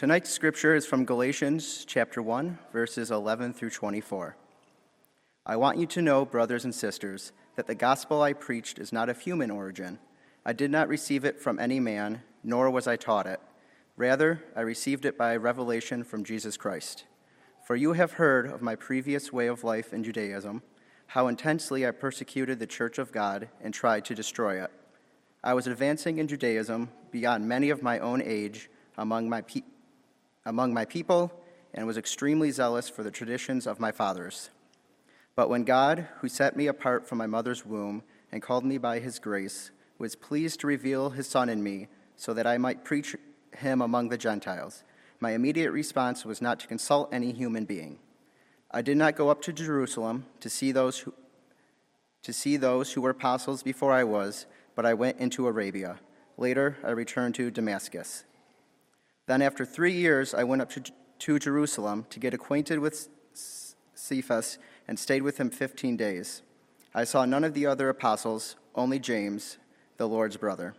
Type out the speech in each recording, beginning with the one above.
Tonight's scripture is from Galatians chapter 1, verses 11 through 24. I want you to know, brothers and sisters, that the gospel I preached is not of human origin. I did not receive it from any man, nor was I taught it. Rather, I received it by revelation from Jesus Christ. For you have heard of my previous way of life in Judaism, how intensely I persecuted the church of God and tried to destroy it. I was advancing in Judaism beyond many of my own age among my, pe- among my people and was extremely zealous for the traditions of my fathers. But when God, who set me apart from my mother's womb and called me by his grace, was pleased to reveal his Son in me so that I might preach him among the Gentiles, my immediate response was not to consult any human being. I did not go up to Jerusalem to see those who, to see those who were apostles before I was but I went into Arabia. Later, I returned to Damascus. Then, after three years, I went up to, to Jerusalem to get acquainted with Cephas and stayed with him 15 days. I saw none of the other apostles, only James, the Lord's brother.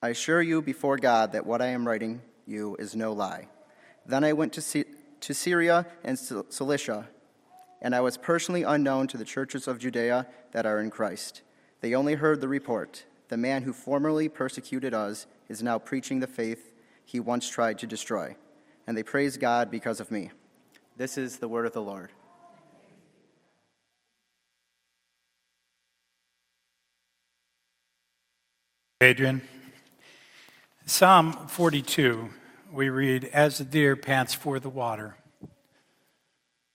I assure you before God that what I am writing you is no lie. Then I went to, C- to Syria and Cilicia, and I was personally unknown to the churches of Judea that are in Christ. They only heard the report. The man who formerly persecuted us is now preaching the faith he once tried to destroy. And they praise God because of me. This is the word of the Lord. Adrian. Psalm 42, we read, As the deer pants for the water,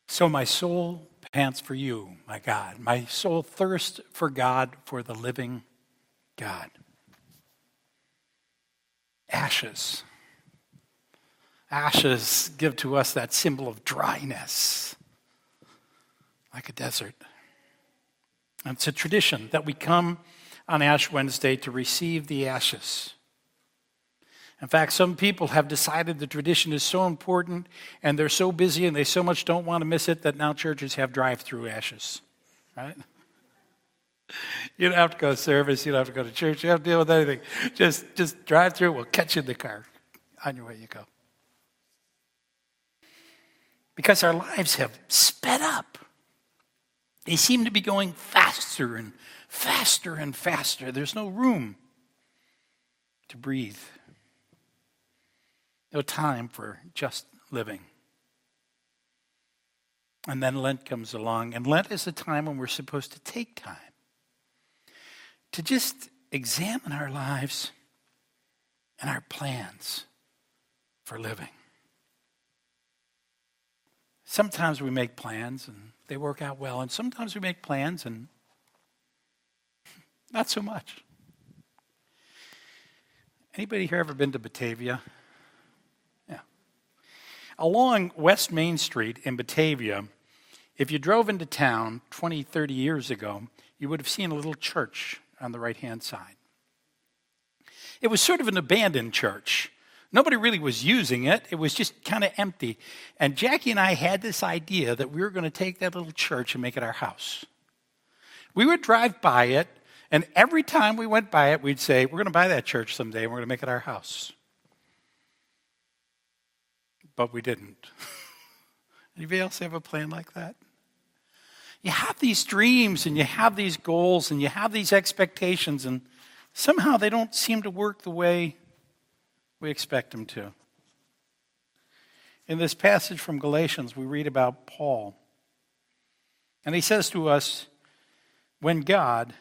so my soul pants for you, my God. My soul thirsts for God, for the living God. Ashes. Ashes give to us that symbol of dryness, like a desert. And it's a tradition that we come on Ash Wednesday to receive the ashes in fact, some people have decided the tradition is so important and they're so busy and they so much don't want to miss it that now churches have drive through ashes, right? You don't have to go to service, you don't have to go to church, you don't have to deal with anything. Just, just drive through, we'll catch you in the car. On your way you go. Because our lives have sped up. They seem to be going faster and faster and faster. There's no room to breathe no time for just living. And then Lent comes along, and Lent is a time when we're supposed to take time to just examine our lives and our plans for living. Sometimes we make plans and they work out well, and sometimes we make plans and not so much. Anybody here ever been to Batavia? Yeah. Along West Main Street in Batavia, if you drove into town 20, 30 years ago, you would have seen a little church on the right hand side. It was sort of an abandoned church. Nobody really was using it. It was just kind of empty. And Jackie and I had this idea that we were going to take that little church and make it our house. We would drive by it, and every time we went by it, we'd say, We're going to buy that church someday, and we're going to make it our house but we didn't. Anybody else have a plan like that? You have these dreams and you have these goals and you have these expectations, and somehow they don't seem to work the way we expect him to. In this passage from Galatians, we read about Paul. And he says to us, When God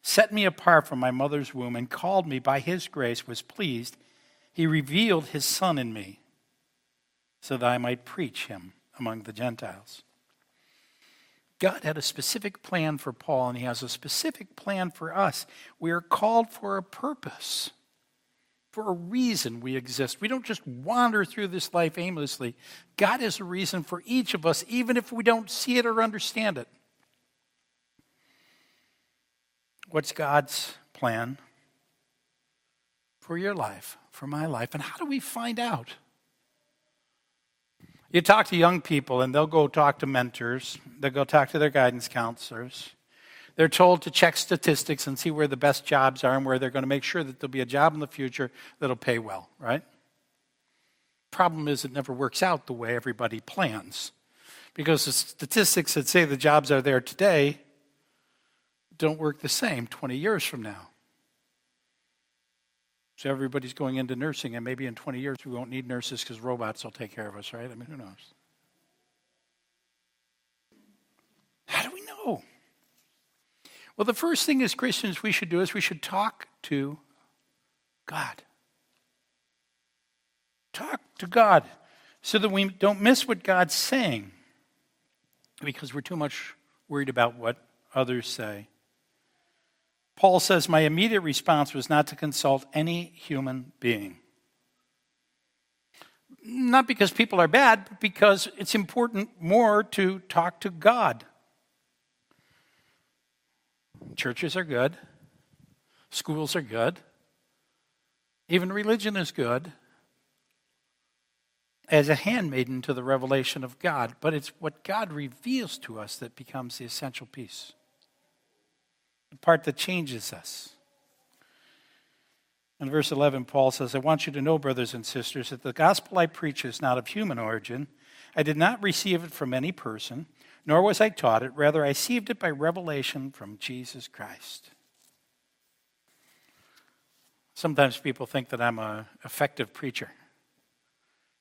set me apart from my mother's womb and called me by his grace, was pleased, he revealed his Son in me so that I might preach him among the Gentiles. God had a specific plan for Paul, and he has a specific plan for us. We are called for a purpose. For a reason we exist. We don't just wander through this life aimlessly. God has a reason for each of us, even if we don't see it or understand it. What's God's plan for your life, for my life? And how do we find out? You talk to young people, and they'll go talk to mentors, they'll go talk to their guidance counselors, They're told to check statistics and see where the best jobs are and where they're going to make sure that there'll be a job in the future that'll pay well, right? Problem is, it never works out the way everybody plans. Because the statistics that say the jobs are there today don't work the same 20 years from now. So everybody's going into nursing, and maybe in 20 years we won't need nurses because robots will take care of us, right? I mean, who knows? How do we know? Well, the first thing as Christians we should do is we should talk to God. Talk to God so that we don't miss what God's saying because we're too much worried about what others say. Paul says, My immediate response was not to consult any human being. Not because people are bad, but because it's important more to talk to God. Churches are good, schools are good, even religion is good. As a handmaiden to the revelation of God, but it's what God reveals to us that becomes the essential piece. The part that changes us. In verse 11, Paul says, I want you to know, brothers and sisters, that the gospel I preach is not of human origin. I did not receive it from any person, nor was I taught it. Rather, I received it by revelation from Jesus Christ. Sometimes people think that I'm an effective preacher.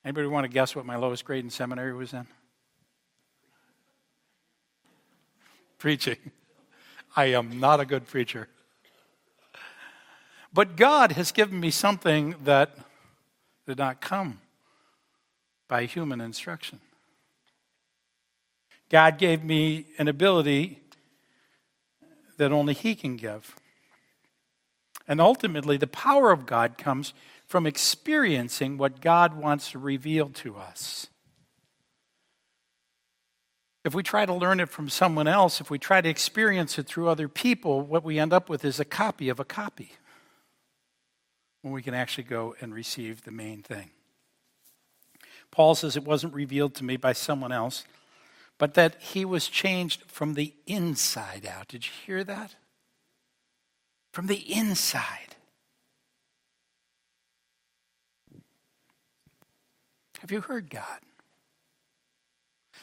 Anybody want to guess what my lowest grade in seminary was in? Preaching. I am not a good preacher. But God has given me something that did not come by human instruction. God gave me an ability that only He can give. And ultimately, the power of God comes from experiencing what God wants to reveal to us. If we try to learn it from someone else, if we try to experience it through other people, what we end up with is a copy of a copy. When we can actually go and receive the main thing. Paul says it wasn't revealed to me by someone else, but that he was changed from the inside out. Did you hear that? From the inside. Have you heard God?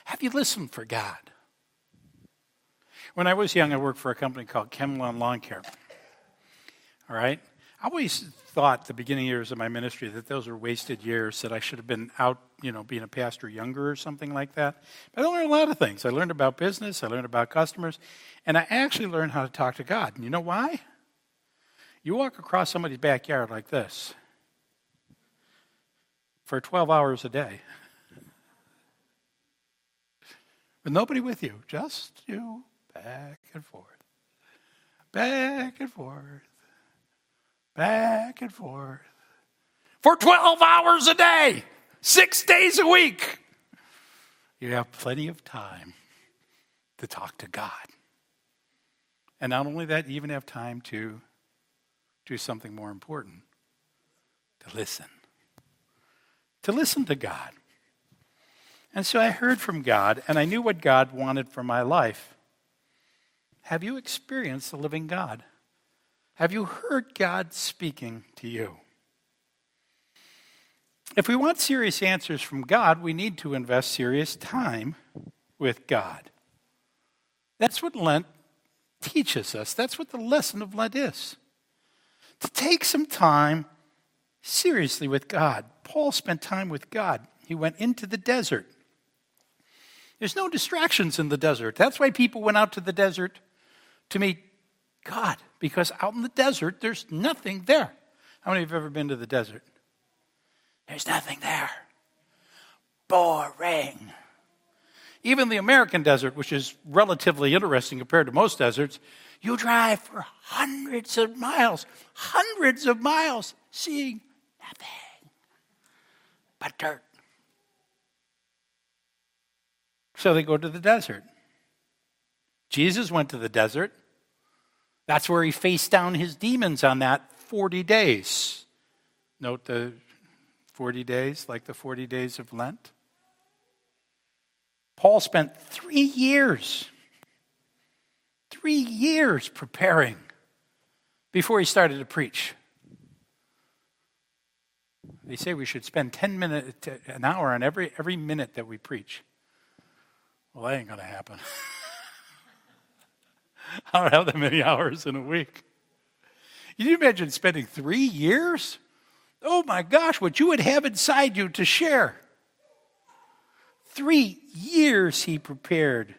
Have you listened for God? When I was young, I worked for a company called ChemLawn Lawn Care. All right? I always thought the beginning years of my ministry that those were wasted years, that I should have been out, you know, being a pastor younger or something like that. But I learned a lot of things. I learned about business, I learned about customers, and I actually learned how to talk to God. And you know why? You walk across somebody's backyard like this for 12 hours a day with nobody with you, just you back and forth, back and forth, back and forth for 12 hours a day, six days a week. You have plenty of time to talk to God. And not only that, you even have time to do something more important to listen. To listen to God. And so I heard from God, and I knew what God wanted for my life. Have you experienced the living God? Have you heard God speaking to you? If we want serious answers from God, we need to invest serious time with God. That's what Lent teaches us. That's what the lesson of Lent is. To take some time seriously with God. Paul spent time with God. He went into the desert. There's no distractions in the desert. That's why people went out to the desert to meet God, because out in the desert, there's nothing there. How many of you have ever been to the desert? There's nothing there. Boring. Even the American desert, which is relatively interesting compared to most deserts, you drive for hundreds of miles, hundreds of miles, seeing nothing but dirt. So they go to the desert. Jesus went to the desert. That's where he faced down his demons on that 40 days. Note the 40 days, like the 40 days of Lent. Paul spent three years Three years preparing before he started to preach. They say we should spend 10 minutes, an hour on every, every minute that we preach. Well, that ain't going to happen. I don't have that many hours in a week. Can you imagine spending three years? Oh my gosh, what you would have inside you to share. Three years he prepared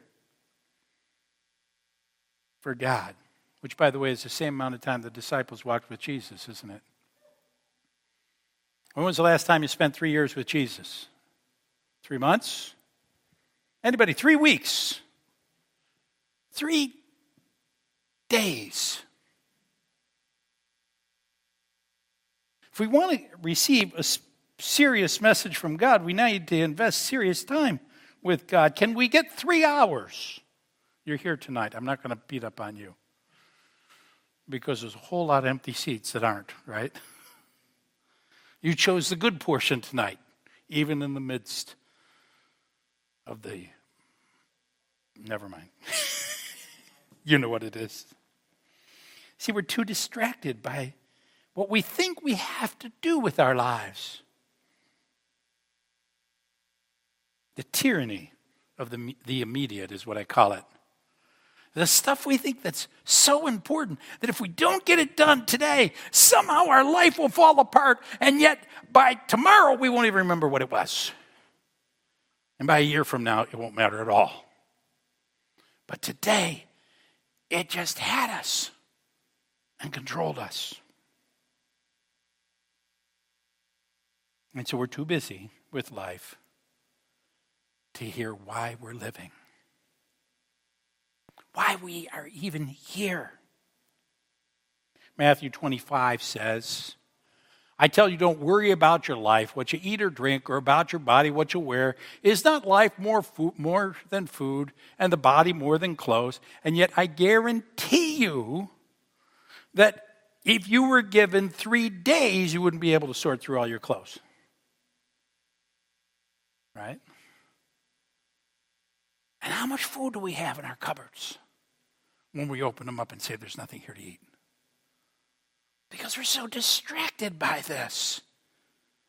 for God, which, by the way, is the same amount of time the disciples walked with Jesus, isn't it? When was the last time you spent three years with Jesus? Three months? Anybody? Three weeks? Three days? We want to receive a serious message from God, we need to invest serious time with God. Can we get three hours? You're here tonight. I'm not going to beat up on you because there's a whole lot of empty seats that aren't, right? You chose the good portion tonight, even in the midst of the. Never mind. you know what it is. See, we're too distracted by what we think we have to do with our lives. The tyranny of the, the immediate is what I call it. The stuff we think that's so important that if we don't get it done today, somehow our life will fall apart, and yet by tomorrow we won't even remember what it was. And by a year from now, it won't matter at all. But today, it just had us and controlled us. And so we're too busy with life to hear why we're living why we are even here. Matthew 25 says, I tell you, don't worry about your life, what you eat or drink, or about your body, what you wear. Is not life more, food, more than food, and the body more than clothes? And yet, I guarantee you that if you were given three days, you wouldn't be able to sort through all your clothes. Right? And how much food do we have in our cupboards when we open them up and say there's nothing here to eat? Because we're so distracted by this.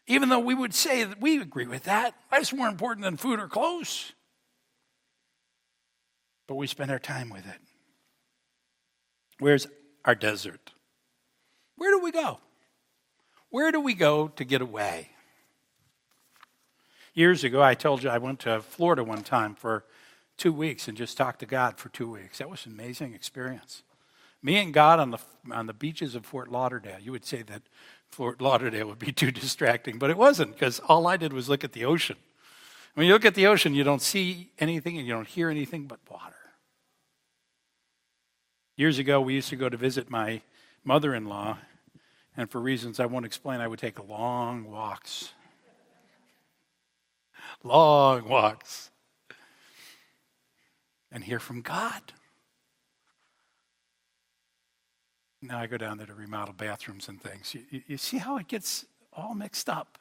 Even though we would say that we agree with that, that's more important than food or clothes. But we spend our time with it. Where's our desert? Where do we go? Where do we go to get away? Years ago, I told you I went to Florida one time for two weeks and just talked to God for two weeks. That was an amazing experience. Me and God on the, on the beaches of Fort Lauderdale. You would say that Fort Lauderdale would be too distracting, but it wasn't because all I did was look at the ocean. When you look at the ocean, you don't see anything and you don't hear anything but water. Years ago, we used to go to visit my mother in law, and for reasons I won't explain, I would take long walks. Long walks and hear from God. Now I go down there to remodel bathrooms and things. You, you, you see how it gets all mixed up.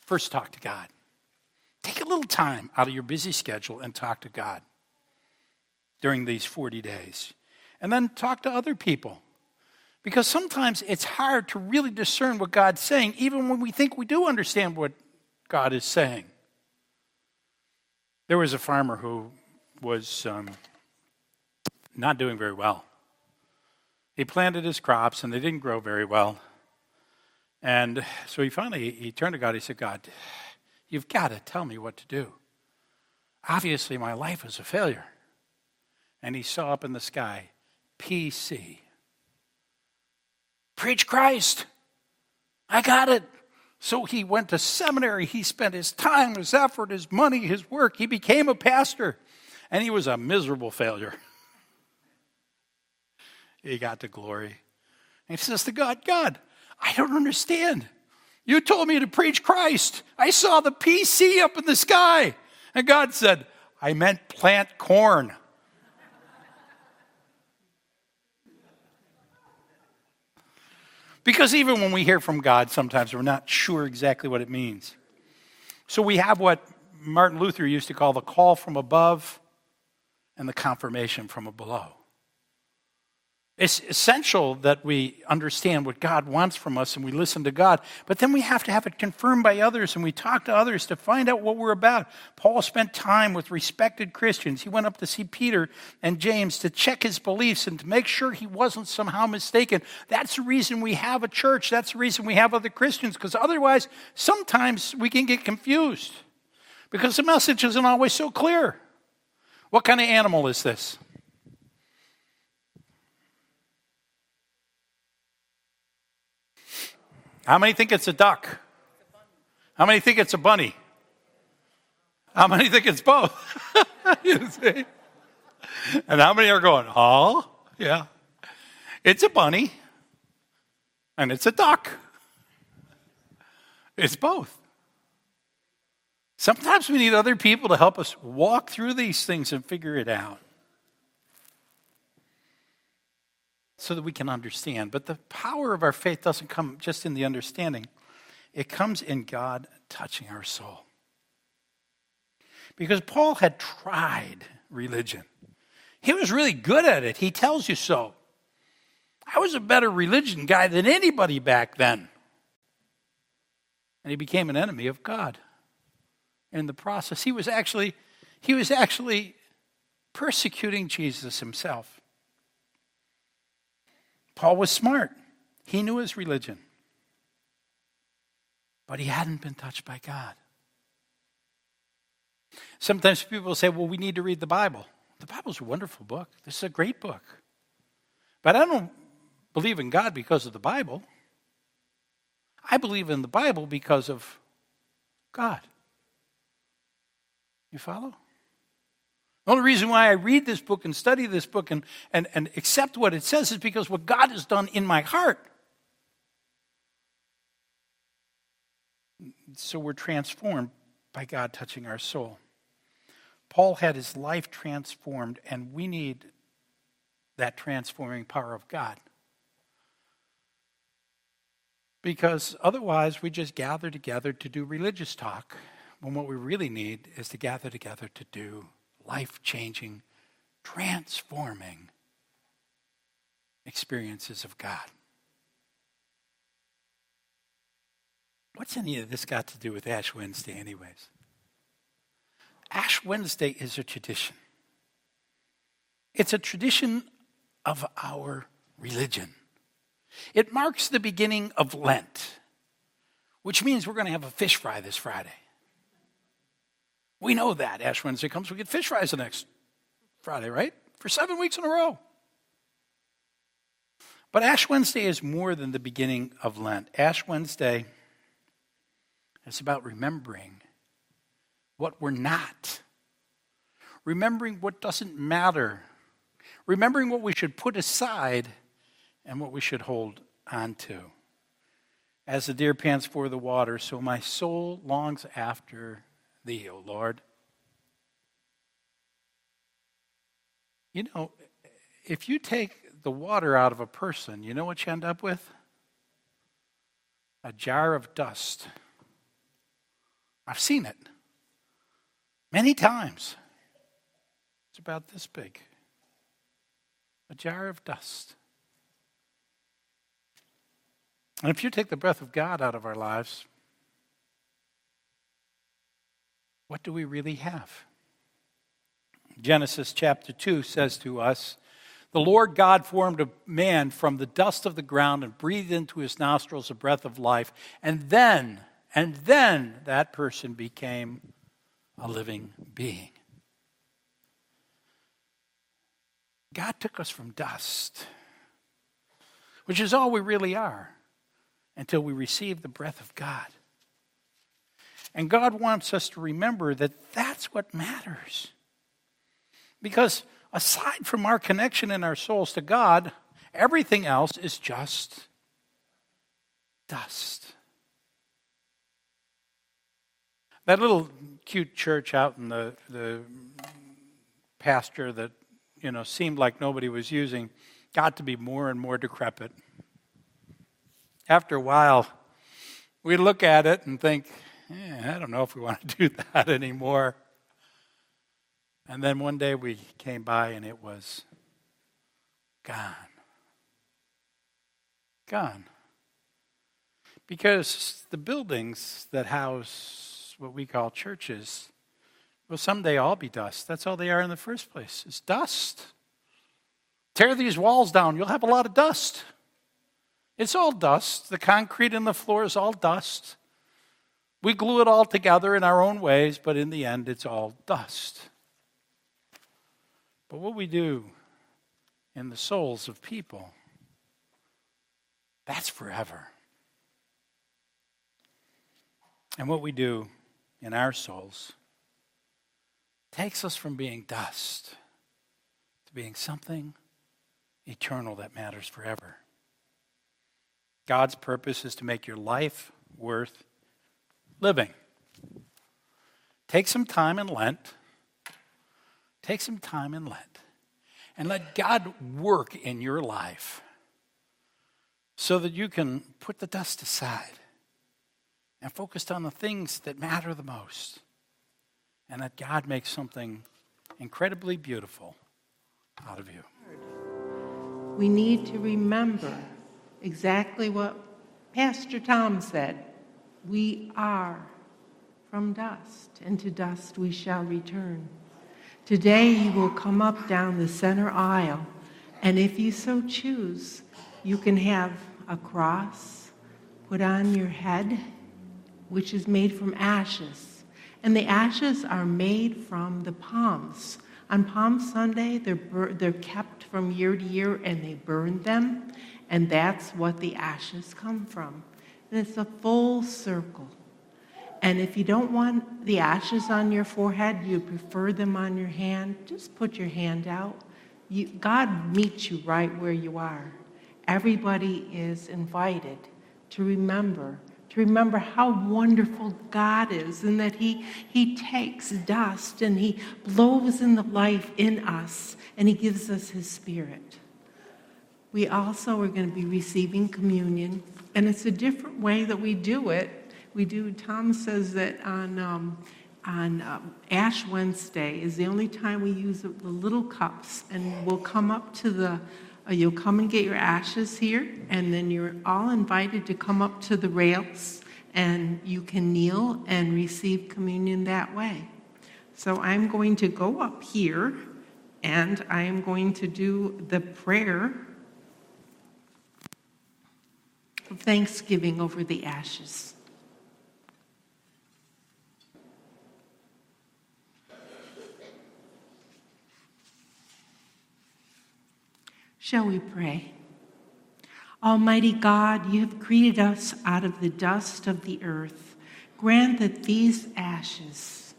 First, talk to God. Take a little time out of your busy schedule and talk to God during these 40 days. And then talk to other people. Because sometimes it's hard to really discern what God's saying, even when we think we do understand what God is saying. There was a farmer who was um, not doing very well. He planted his crops and they didn't grow very well. And so he finally he turned to God. He said, God, you've got to tell me what to do. Obviously, my life is a failure. And he saw up in the sky, PC. Preach Christ. I got it. So he went to seminary. He spent his time, his effort, his money, his work. He became a pastor, and he was a miserable failure. he got to glory. And he says to God, God, I don't understand. You told me to preach Christ. I saw the PC up in the sky. And God said, I meant plant corn. Because even when we hear from God, sometimes we're not sure exactly what it means. So we have what Martin Luther used to call the call from above and the confirmation from below. It's essential that we understand what God wants from us and we listen to God, but then we have to have it confirmed by others and we talk to others to find out what we're about. Paul spent time with respected Christians. He went up to see Peter and James to check his beliefs and to make sure he wasn't somehow mistaken. That's the reason we have a church. That's the reason we have other Christians, because otherwise, sometimes we can get confused because the message isn't always so clear. What kind of animal is this? How many think it's a duck? How many think it's a bunny? How many think it's both? you see? And how many are going, oh, yeah. It's a bunny and it's a duck. It's both. Sometimes we need other people to help us walk through these things and figure it out. So that we can understand. But the power of our faith doesn't come just in the understanding, it comes in God touching our soul. Because Paul had tried religion, he was really good at it. He tells you so. I was a better religion guy than anybody back then. And he became an enemy of God in the process. He was actually, he was actually persecuting Jesus himself. Paul was smart, he knew his religion, but he hadn't been touched by God. Sometimes people say, well, we need to read the Bible. The Bible's a wonderful book. This is a great book. But I don't believe in God because of the Bible. I believe in the Bible because of God. You follow? The only reason why I read this book and study this book and, and, and accept what it says is because what God has done in my heart. So we're transformed by God touching our soul. Paul had his life transformed, and we need that transforming power of God. Because otherwise, we just gather together to do religious talk, when what we really need is to gather together to do life changing, transforming experiences of God. What's any of this got to do with Ash Wednesday, anyways? Ash Wednesday is a tradition. It's a tradition of our religion. It marks the beginning of Lent, which means we're going to have a fish fry this Friday. We know that. Ash Wednesday comes, we get fish fries the next Friday, right? For seven weeks in a row. But Ash Wednesday is more than the beginning of Lent. Ash Wednesday is about remembering what we're not, remembering what doesn't matter, remembering what we should put aside and what we should hold on to. As the deer pants for the water, so my soul longs after thee, O Lord. You know, if you take the water out of a person, you know what you end up with? A jar of dust. I've seen it many times. It's about this big. A jar of dust. And if you take the breath of God out of our lives, what do we really have? Genesis chapter 2 says to us, The Lord God formed a man from the dust of the ground and breathed into his nostrils a breath of life. And then, and then that person became a living being. God took us from dust, which is all we really are, until we receive the breath of God. And God wants us to remember that that's what matters. Because aside from our connection in our souls to God, everything else is just dust. That little cute church out in the, the pasture that you know seemed like nobody was using got to be more and more decrepit. After a while, we look at it and think, eh, I don't know if we want to do that anymore. And then one day we came by and it was gone. Gone. Because the buildings that house what we call churches will someday all be dust. That's all they are in the first place. It's dust. Tear these walls down, you'll have a lot of dust. It's all dust. The concrete in the floor is all dust. We glue it all together in our own ways, but in the end, it's all dust. But what we do in the souls of people, that's forever. And what we do in our souls takes us from being dust to being something eternal that matters forever. God's purpose is to make your life worth living. Take some time in Lent. Take some time in Lent and let God work in your life so that you can put the dust aside and focus on the things that matter the most and that God makes something incredibly beautiful out of you. We need to remember exactly what Pastor Tom said. We are from dust, and to dust we shall return. Today you will come up down the center aisle, and if you so choose, you can have a cross put on your head, which is made from ashes and the ashes are made from the palms. On Palm Sunday, they're, bur- they're kept from year to year and they burn them, and that's what the ashes come from. And it's a full circle. And if you don't want the ashes on your forehead, you prefer them on your hand, just put your hand out. You, God meets you right where you are. Everybody is invited to remember to remember how wonderful God is and that He, he takes dust and He blows in the life in us and He gives us His Spirit. We also are going to be receiving communion, and it's a different way that we do it. We do, Tom says that on, um, on um, Ash Wednesday is the only time we use the little cups, and we'll come up to the uh, you'll come and get your ashes here, and then you're all invited to come up to the rails, and you can kneel and receive communion that way. So I'm going to go up here, and I am going to do the prayer of thanksgiving over the ashes. Shall we pray? Almighty God, you have created us out of the dust of the earth. Grant that these ashes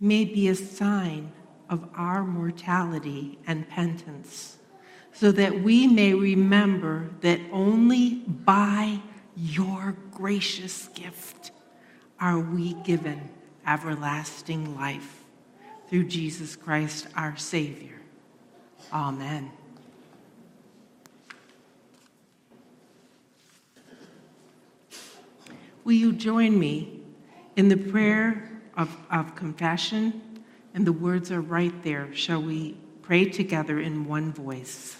may be a sign of our mortality and penance, so that we may remember that only by your gracious gift are we given everlasting life through Jesus Christ our Savior. Amen. Will you join me in the prayer of, of confession? And the words are right there. Shall we pray together in one voice?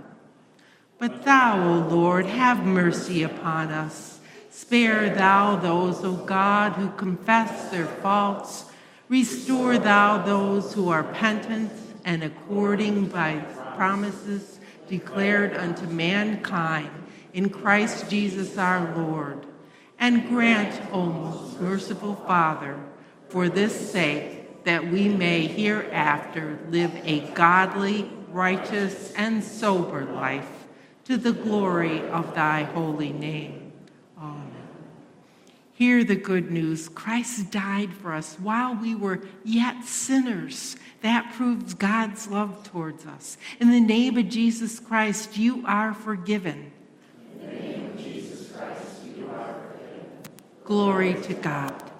But thou, O Lord, have mercy upon us. Spare thou those, O God, who confess their faults Restore thou those who are penitent and according by promises declared unto mankind in Christ Jesus our Lord. And grant, O most merciful Father, for this sake, that we may hereafter live a godly, righteous, and sober life to the glory of thy holy name. Amen. Hear the good news. Christ died for us while we were yet sinners. That proves God's love towards us. In the name of Jesus Christ, you are forgiven. In the name of Jesus Christ, you are forgiven. Glory to God.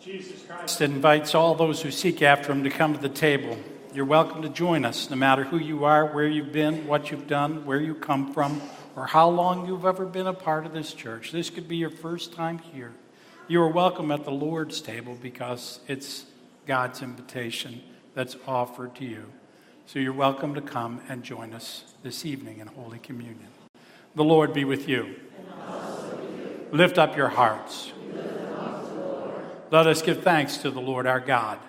Jesus Christ invites all those who seek after him to come to the table. You're welcome to join us, no matter who you are, where you've been, what you've done, where you come from, or how long you've ever been a part of this church. This could be your first time here. You are welcome at the Lord's table because it's God's invitation that's offered to you. So you're welcome to come and join us this evening in Holy Communion. The Lord be with you. Lift up your hearts. Let us give thanks to the Lord our God.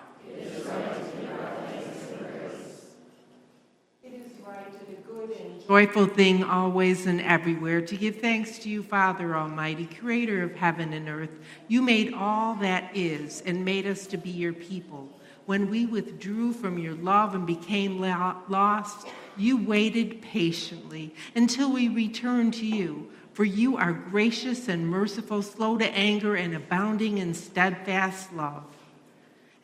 Joyful thing always and everywhere to give thanks to you, Father Almighty, creator of heaven and earth. You made all that is and made us to be your people. When we withdrew from your love and became lost, you waited patiently until we returned to you. For you are gracious and merciful, slow to anger, and abounding in steadfast love.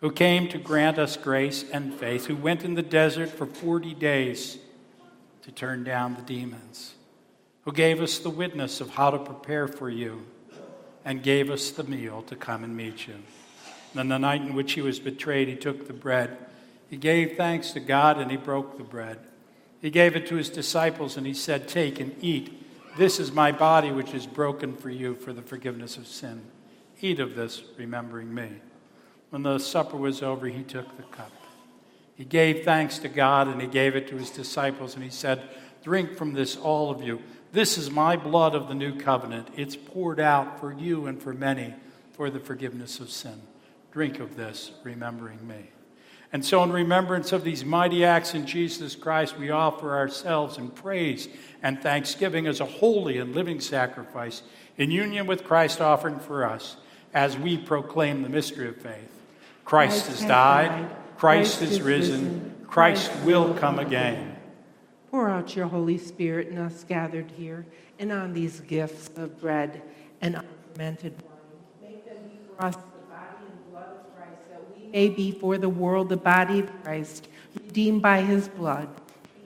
who came to grant us grace and faith, who went in the desert for 40 days to turn down the demons, who gave us the witness of how to prepare for you, and gave us the meal to come and meet you. And the night in which he was betrayed, he took the bread. He gave thanks to God and he broke the bread. He gave it to his disciples and he said, Take and eat. This is my body, which is broken for you for the forgiveness of sin. Eat of this, remembering me. When the supper was over, he took the cup. He gave thanks to God and he gave it to his disciples, and he said, Drink from this, all of you. This is my blood of the new covenant. It's poured out for you and for many for the forgiveness of sin. Drink of this, remembering me. And so, in remembrance of these mighty acts in Jesus Christ, we offer ourselves in praise and thanksgiving as a holy and living sacrifice in union with Christ offering for us as we proclaim the mystery of faith. Christ has died, Christ is risen, Christ will come again. Pour out your Holy Spirit in us gathered here and on these gifts of bread and unfermented wine. Make them be for us the body and blood of Christ, that we may be for the world the body of Christ, redeemed by his blood.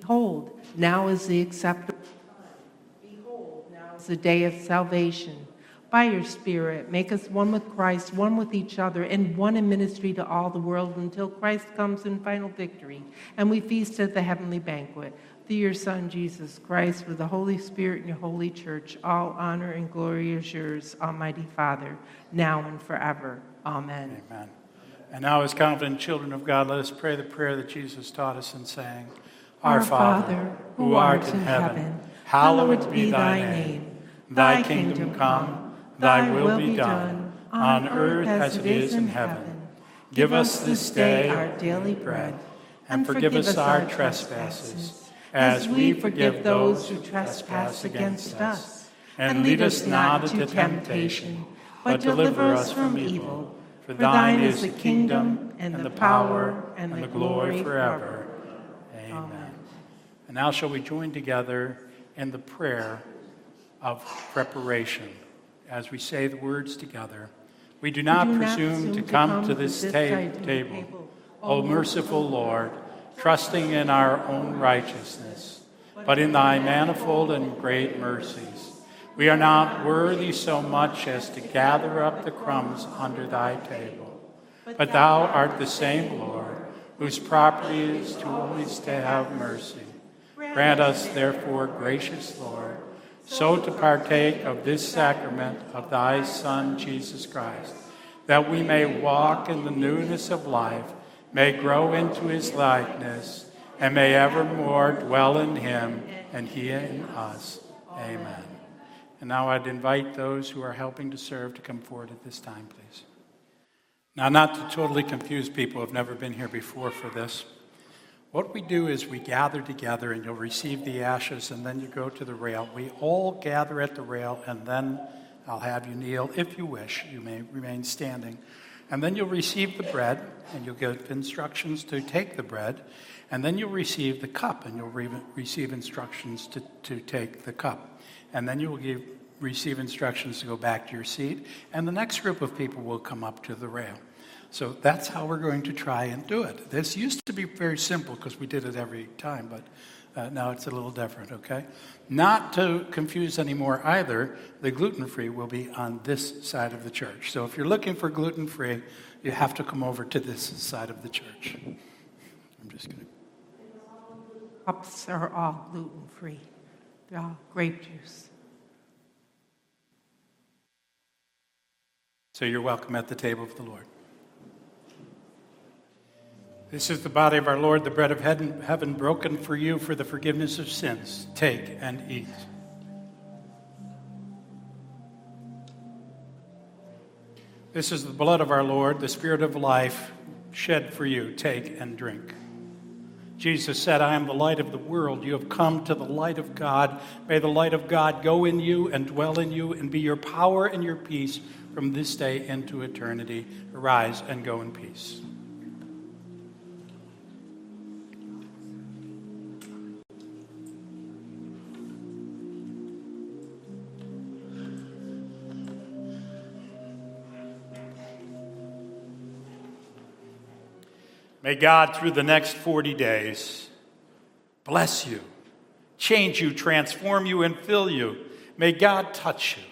Behold, now is the acceptable time. Behold, now is the day of salvation. By your Spirit, make us one with Christ, one with each other, and one in ministry to all the world until Christ comes in final victory and we feast at the heavenly banquet. Through your Son, Jesus Christ, with the Holy Spirit and your holy church, all honor and glory is yours, Almighty Father, now and forever. Amen. Amen. And now, as confident children of God, let us pray the prayer that Jesus taught us in saying, Our, Our Father, who art in heaven, hallowed be thy name. Thy kingdom come. Thy will be done, on earth as it is in heaven. Give us this day our daily bread, and forgive us our trespasses, as we forgive those who trespass against us. And lead us not into temptation, but deliver us from evil. For thine is the kingdom, and the power, and the glory forever. Amen. And now shall we join together in the prayer of preparation as we say the words together. We do not, we do presume, not to, come to come to this, this ta- table, O merciful Lord, trusting in our own righteousness, but in thy manifold and great mercies. We are not worthy so much as to gather up the crumbs under thy table. But thou art the same Lord, whose property is to always to have mercy. Grant us, therefore, gracious Lord, so to partake of this sacrament of thy Son, Jesus Christ, that we may walk in the newness of life, may grow into his likeness, and may evermore dwell in him and he in us. Amen. And now I'd invite those who are helping to serve to come forward at this time, please. Now, not to totally confuse people who have never been here before for this, what we do is we gather together and you'll receive the ashes and then you go to the rail. We all gather at the rail and then I'll have you kneel if you wish. You may remain standing. And then you'll receive the bread and you'll get instructions to take the bread. And then you'll receive the cup and you'll re- receive instructions to, to take the cup. And then you will give, receive instructions to go back to your seat. And the next group of people will come up to the rail. So that's how we're going to try and do it. This used to be very simple because we did it every time, but uh, now it's a little different, okay? Not to confuse anymore either, the gluten free will be on this side of the church. So if you're looking for gluten free, you have to come over to this side of the church. I'm just going to. Cups are all gluten free, they're all grape juice. So you're welcome at the table of the Lord. This is the body of our Lord, the bread of heaven, broken for you for the forgiveness of sins. Take and eat. This is the blood of our Lord, the Spirit of life, shed for you. Take and drink. Jesus said, I am the light of the world. You have come to the light of God. May the light of God go in you and dwell in you and be your power and your peace from this day into eternity. Arise and go in peace. May God, through the next 40 days, bless you, change you, transform you, and fill you. May God touch you.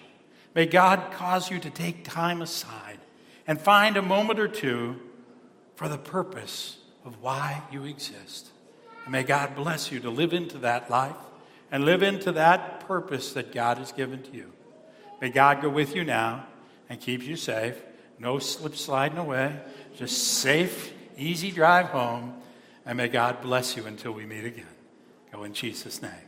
May God cause you to take time aside and find a moment or two for the purpose of why you exist. And may God bless you to live into that life and live into that purpose that God has given to you. May God go with you now and keep you safe. No slip sliding away, just safe easy drive home, and may God bless you until we meet again. Go in Jesus' name.